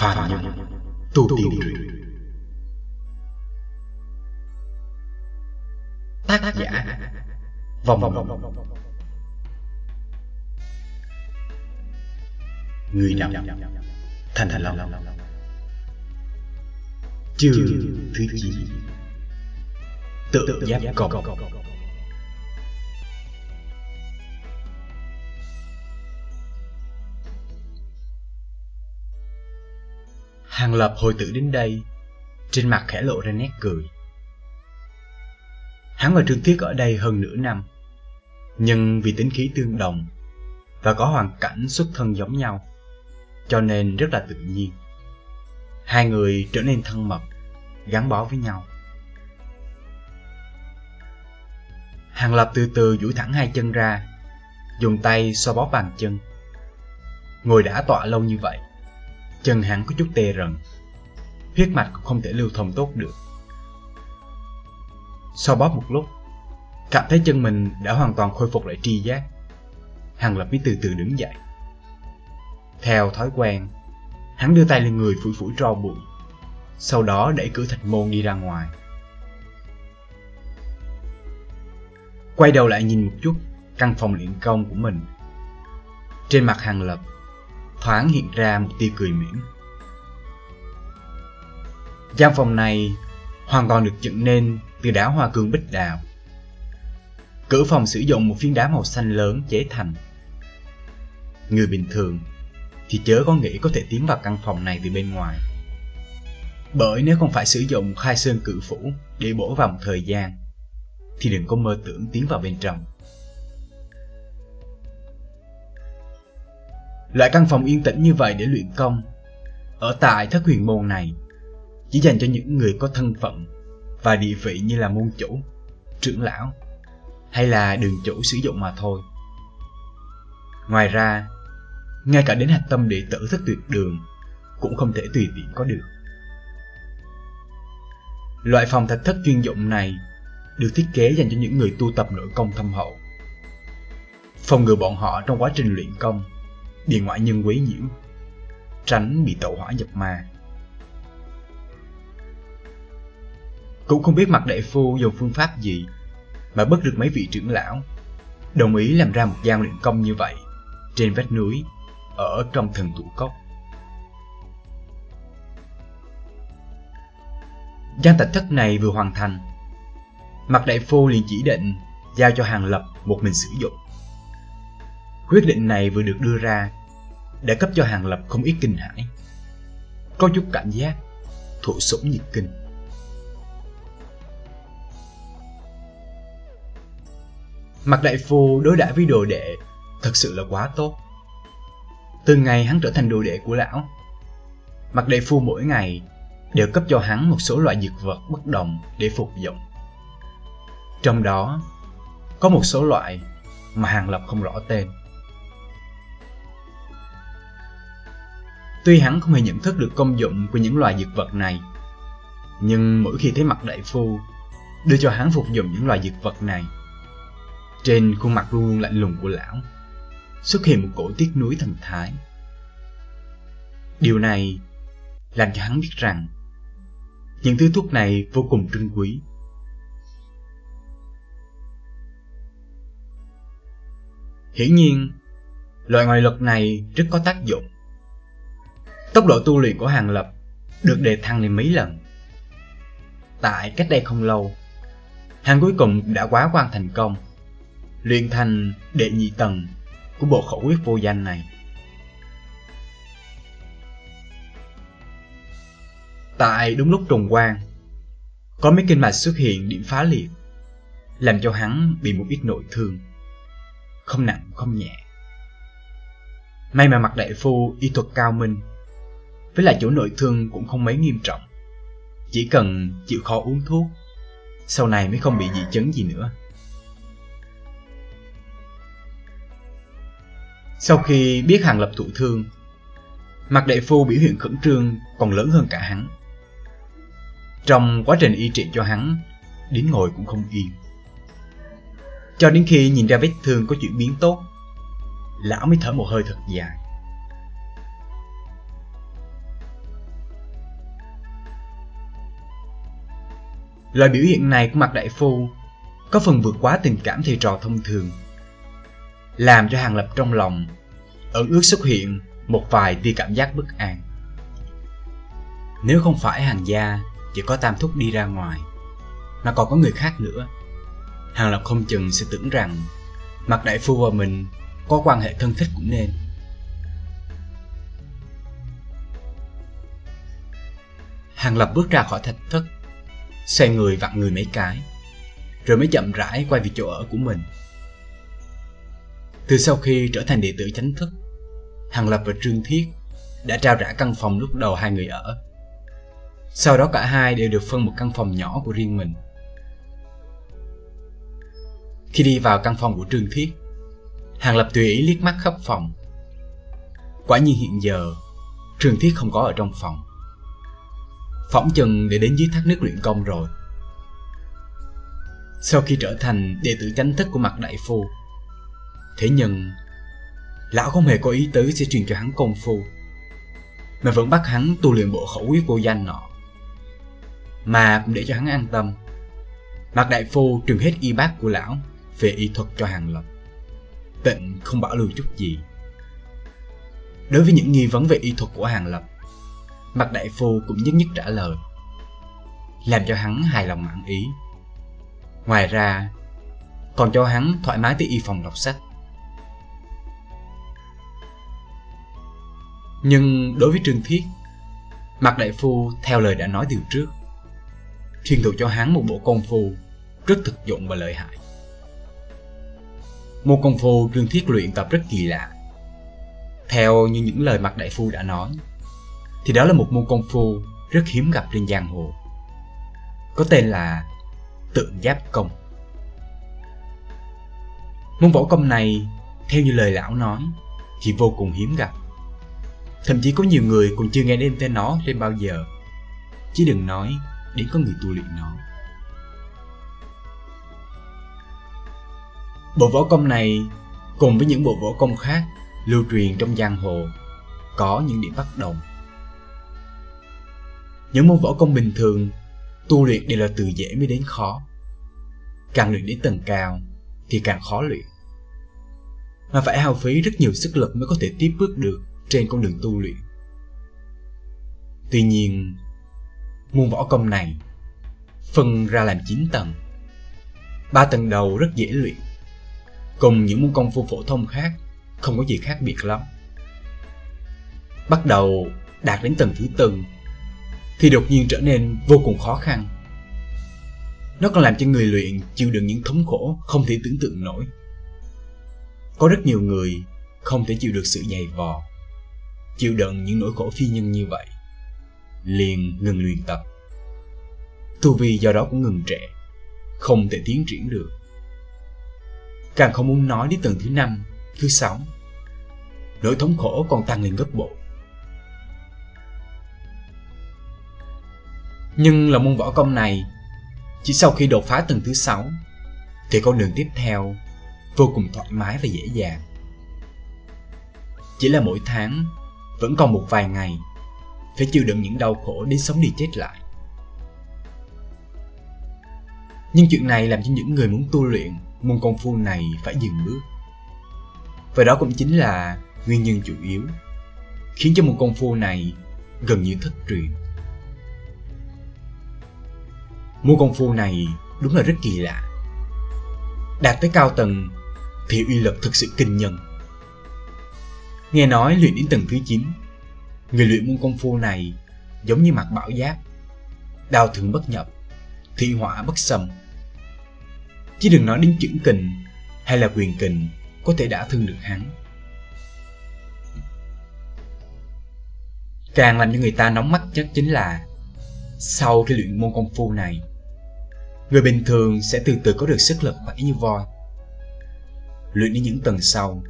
Phạm Nhân. Tu Tiên Truyện Tác giả. Vòng Vòng Người đọc Thành Long. Chương thứ 9 Tự giác cộng. Hàng Lập hồi tử đến đây, trên mặt khẽ lộ ra nét cười. Hắn và Trương Tiết ở đây hơn nửa năm, nhưng vì tính khí tương đồng và có hoàn cảnh xuất thân giống nhau, cho nên rất là tự nhiên. Hai người trở nên thân mật, gắn bó với nhau. Hàng Lập từ từ duỗi thẳng hai chân ra, dùng tay xoa bóp bàn chân. Ngồi đã tọa lâu như vậy, chân hắn có chút tê rần. Huyết mạch cũng không thể lưu thông tốt được. Sau bóp một lúc, cảm thấy chân mình đã hoàn toàn khôi phục lại tri giác. Hằng lập mới từ từ đứng dậy. Theo thói quen, hắn đưa tay lên người phủi phủi tro bụi, sau đó đẩy cửa thạch môn đi ra ngoài. Quay đầu lại nhìn một chút căn phòng luyện công của mình. Trên mặt hàng lập thoáng hiện ra một tia cười mỉm. Gian phòng này hoàn toàn được dựng nên từ đá hoa cương bích đào. Cửa phòng sử dụng một phiến đá màu xanh lớn chế thành. Người bình thường thì chớ có nghĩ có thể tiến vào căn phòng này từ bên ngoài. Bởi nếu không phải sử dụng khai sơn cự phủ để bổ vào một thời gian, thì đừng có mơ tưởng tiến vào bên trong. Loại căn phòng yên tĩnh như vậy để luyện công, Ở tại thất huyền môn này, Chỉ dành cho những người có thân phận Và địa vị như là môn chủ, Trưởng lão, Hay là đường chủ sử dụng mà thôi Ngoài ra, Ngay cả đến hạch tâm đệ tử thất tuyệt đường Cũng không thể tùy tiện có được Loại phòng thạch thất chuyên dụng này được thiết kế dành cho những người tu tập nội công thâm hậu. Phòng ngừa bọn họ trong quá trình luyện công địa ngoại nhân quấy nhiễu, tránh bị tẩu hỏa nhập ma. Cũng không biết mặt đại phu dùng phương pháp gì mà bất được mấy vị trưởng lão đồng ý làm ra một gian luyện công như vậy trên vách núi ở trong thần thủ cốc. Gian tạch thất này vừa hoàn thành, mặt đại phu liền chỉ định giao cho hàng lập một mình sử dụng. Quyết định này vừa được đưa ra đã cấp cho Hàng Lập không ít kinh hãi. Có chút cảm giác thụ sủng nhiệt kinh. Mặt đại phu đối đãi với đồ đệ thật sự là quá tốt. Từ ngày hắn trở thành đồ đệ của lão, mặt đại phu mỗi ngày đều cấp cho hắn một số loại dược vật bất đồng để phục dụng. Trong đó, có một số loại mà Hàng Lập không rõ tên. Tuy hắn không hề nhận thức được công dụng của những loài dược vật này, nhưng mỗi khi thấy mặt đại phu đưa cho hắn phục dụng những loài dược vật này, trên khuôn mặt luôn luôn lạnh lùng của lão xuất hiện một cổ tiếc nuối thần thái. Điều này làm cho hắn biết rằng những thứ thuốc này vô cùng trân quý. Hiển nhiên, loại ngoại lực này rất có tác dụng Tốc độ tu luyện của Hàng Lập được đề thăng lên mấy lần. Tại cách đây không lâu, hắn cuối cùng đã quá quan thành công, luyện thành đệ nhị tầng của bộ khẩu quyết vô danh này. Tại đúng lúc trùng quan, có mấy kinh mạch xuất hiện điểm phá liệt, làm cho hắn bị một ít nội thương, không nặng không nhẹ. May mà mặt đại phu y thuật cao minh, với lại chỗ nội thương cũng không mấy nghiêm trọng. Chỉ cần chịu khó uống thuốc, Sau này mới không bị dị chấn gì nữa. Sau khi biết Hàng Lập thụ thương Mặt đại phu biểu hiện khẩn trương còn lớn hơn cả hắn. Trong quá trình y trị cho hắn, Đến ngồi cũng không yên. Cho đến khi nhìn ra vết thương có chuyển biến tốt, Lão mới thở một hơi thật dài. Loại biểu hiện này của mặt đại phu có phần vượt quá tình cảm thầy trò thông thường, làm cho Hàng Lập trong lòng ẩn ước xuất hiện một vài tia cảm giác bất an. Nếu không phải hàng gia chỉ có tam thúc đi ra ngoài, mà còn có người khác nữa, Hàng Lập không chừng sẽ tưởng rằng mặt đại phu và mình có quan hệ thân thích cũng nên. Hàng Lập bước ra khỏi thạch thất, xoay người vặn người mấy cái, rồi mới chậm rãi quay về chỗ ở của mình. Từ sau khi trở thành đệ tử chánh thức, Hàng Lập và Trương Thiết đã trao trả căn phòng lúc đầu hai người ở. Sau đó cả hai đều được phân một căn phòng nhỏ của riêng mình. Khi đi vào căn phòng của Trương Thiết, Hàng Lập tùy ý liếc mắt khắp phòng. Quả nhiên hiện giờ, Trương Thiết không có ở trong phòng. Phỏng chừng để đến dưới thác nước luyện công rồi. Sau khi trở thành đệ tử chánh thức của mặt đại phu, thế nhưng lão không hề có ý tứ sẽ truyền cho hắn công phu, mà vẫn bắt hắn tu luyện bộ khẩu quyết vô danh nọ. Mà cũng để cho hắn an tâm, mặt đại phu truyền hết y bác của lão về y thuật cho hàng lập tịnh không bảo lưu chút gì đối với những nghi vấn về y thuật của hàng lập mặt đại phu cũng nhất nhất trả lời làm cho hắn hài lòng mãn ý. Ngoài ra còn cho hắn thoải mái tới y phòng đọc sách. Nhưng đối với trương thiết mặt đại phu theo lời đã nói từ trước truyền thụ cho hắn một bộ công phu rất thực dụng và lợi hại. Một công phu Trương Thiết luyện tập rất kỳ lạ. Theo như những lời mặt đại phu đã nói, thì đó là một môn công phu rất hiếm gặp trên giang hồ. Có tên là tượng giáp công. Môn võ công này, theo như lời lão nói, thì vô cùng hiếm gặp. Thậm chí có nhiều người còn chưa nghe đến tên nó lên bao giờ. Chứ đừng nói đến có người tu luyện nó. Bộ võ công này cùng với những bộ võ công khác lưu truyền trong giang hồ có những điểm bất đồng. Những môn võ công bình thường tu luyện đều là từ dễ mới đến khó. Càng luyện đến tầng cao thì càng khó luyện. Mà phải hao phí rất nhiều sức lực mới có thể tiếp bước được trên con đường tu luyện. Tuy nhiên, môn võ công này phân ra làm 9 tầng. Ba tầng đầu rất dễ luyện, cùng những môn công phu phổ thông khác không có gì khác biệt lắm. Bắt đầu đạt đến tầng thứ tư thì đột nhiên trở nên vô cùng khó khăn. Nó còn làm cho người luyện chịu đựng những thống khổ không thể tưởng tượng nổi. Có rất nhiều người không thể chịu được sự dày vò, chịu đựng những nỗi khổ phi nhân như vậy, liền ngừng luyện tập. Tu vi do đó cũng ngừng trệ, không thể tiến triển được càng không muốn nói đến tầng thứ năm, thứ sáu. Nỗi thống khổ còn tăng lên gấp bội. Nhưng là môn võ công này, chỉ sau khi đột phá tầng thứ sáu, thì con đường tiếp theo vô cùng thoải mái và dễ dàng. Chỉ là mỗi tháng vẫn còn một vài ngày phải chịu đựng những đau khổ đi sống đi chết lại. Nhưng chuyện này làm cho những người muốn tu luyện môn công phu này phải dừng bước. Và đó cũng chính là nguyên nhân chủ yếu khiến cho môn công phu này gần như thất truyền. Môn công phu này đúng là rất kỳ lạ. Đạt tới cao tầng thì uy lực thực sự kinh nhân. Nghe nói luyện đến tầng thứ 9, người luyện môn công phu này giống như mặt bảo giáp, đào thường bất nhập, thị hỏa bất xâm Chứ đừng nói đến chữ kình hay là quyền kình có thể đã thương được hắn. Càng làm cho người ta nóng mắt chắc chính là sau khi luyện môn công phu này, người bình thường sẽ từ từ có được sức lực khỏe như voi. Luyện đến những tầng sau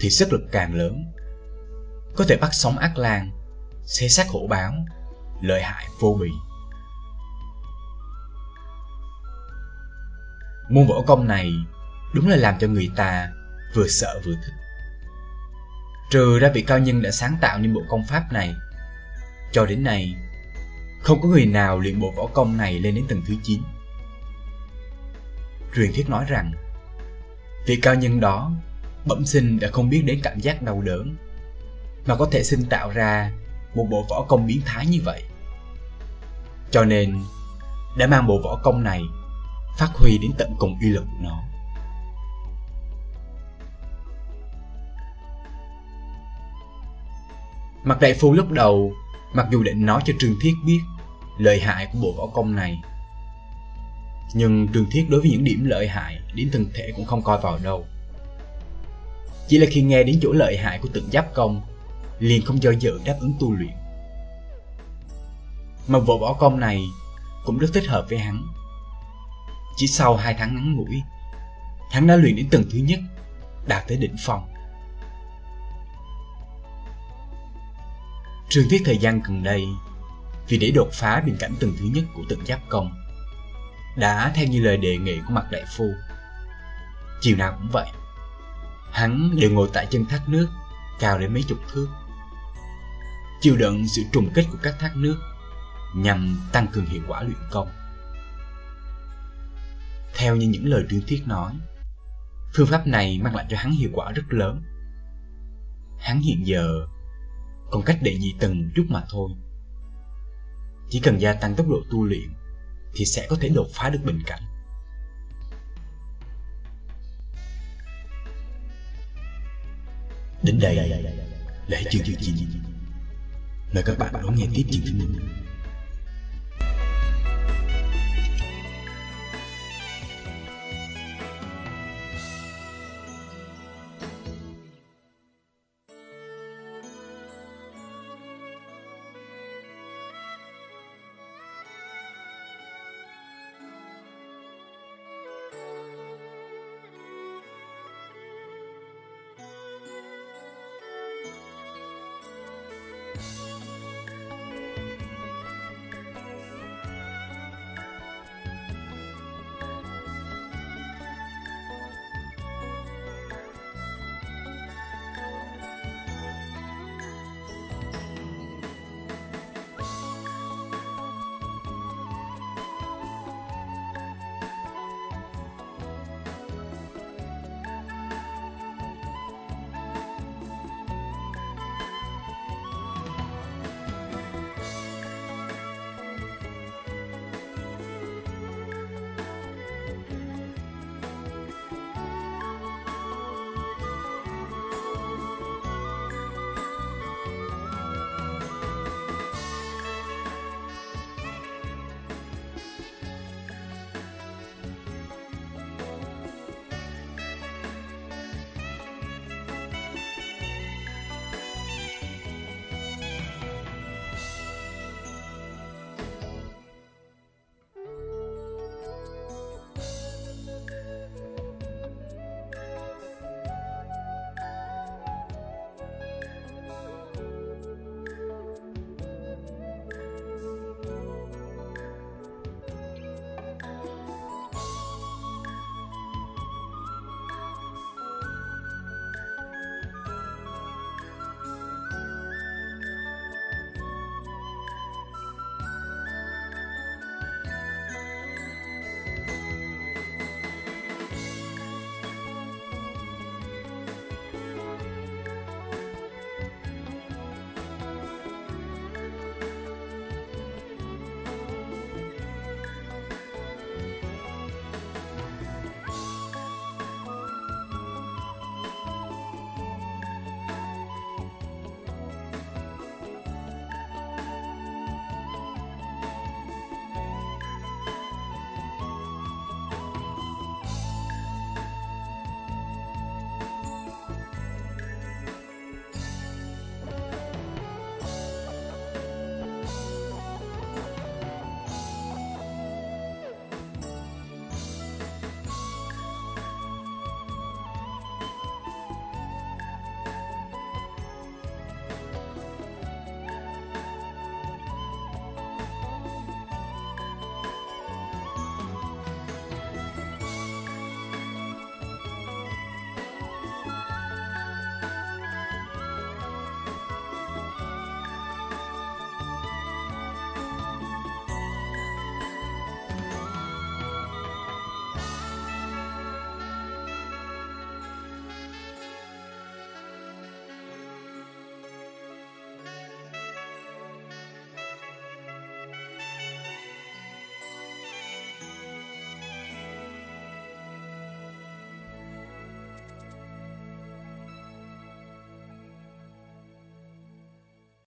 thì sức lực càng lớn, có thể bắt sóng ác lan, xé xác hổ báo, lợi hại vô bì. Môn võ công này đúng là làm cho người ta vừa sợ vừa thích. Trừ ra vị cao nhân đã sáng tạo nên bộ công pháp này, cho đến nay Không có người nào luyện bộ võ công này lên đến tầng thứ 9. Truyền thuyết nói rằng vị cao nhân đó, bẩm sinh đã không biết đến cảm giác đau đớn, mà có thể sinh tạo ra một bộ võ công biến thái như vậy. Cho nên, đã mang bộ võ công này phát huy đến tận cùng uy lực của nó. Mặt đại phu lúc đầu, mặc dù định nói cho Trương Thiết biết lợi hại của bộ võ công này nhưng Trường Thiết đối với những điểm lợi hại đến thân thể cũng không coi vào đâu. Chỉ là khi nghe đến chỗ lợi hại của tượng giáp công liền không do dự đáp ứng tu luyện. Mà bộ võ công này cũng rất thích hợp với hắn. Chỉ sau hai tháng ngắn ngủi, hắn đã luyện đến tầng thứ nhất, đạt tới đỉnh phong. Trường Thiết thời gian gần đây, vì để đột phá biên cảnh tầng thứ nhất của tượng giáp công, đã theo như lời đề nghị của mặt đại phu. Chiều nào cũng vậy, hắn đều ngồi tại chân thác nước, cao đến mấy chục thước. Chịu đựng sự trùng kích của các thác nước nhằm tăng cường hiệu quả luyện công. Theo như những lời truyền thuyết nói, phương pháp này mang lại cho hắn hiệu quả rất lớn. Hắn hiện giờ còn cách đệ nhị tầng chút mà thôi. Chỉ cần gia tăng tốc độ tu luyện thì sẽ có thể đột phá được bình cảnh. Đến đây là chương thứ chín, Mời các bạn đón nghe tiếp chương thứ 10.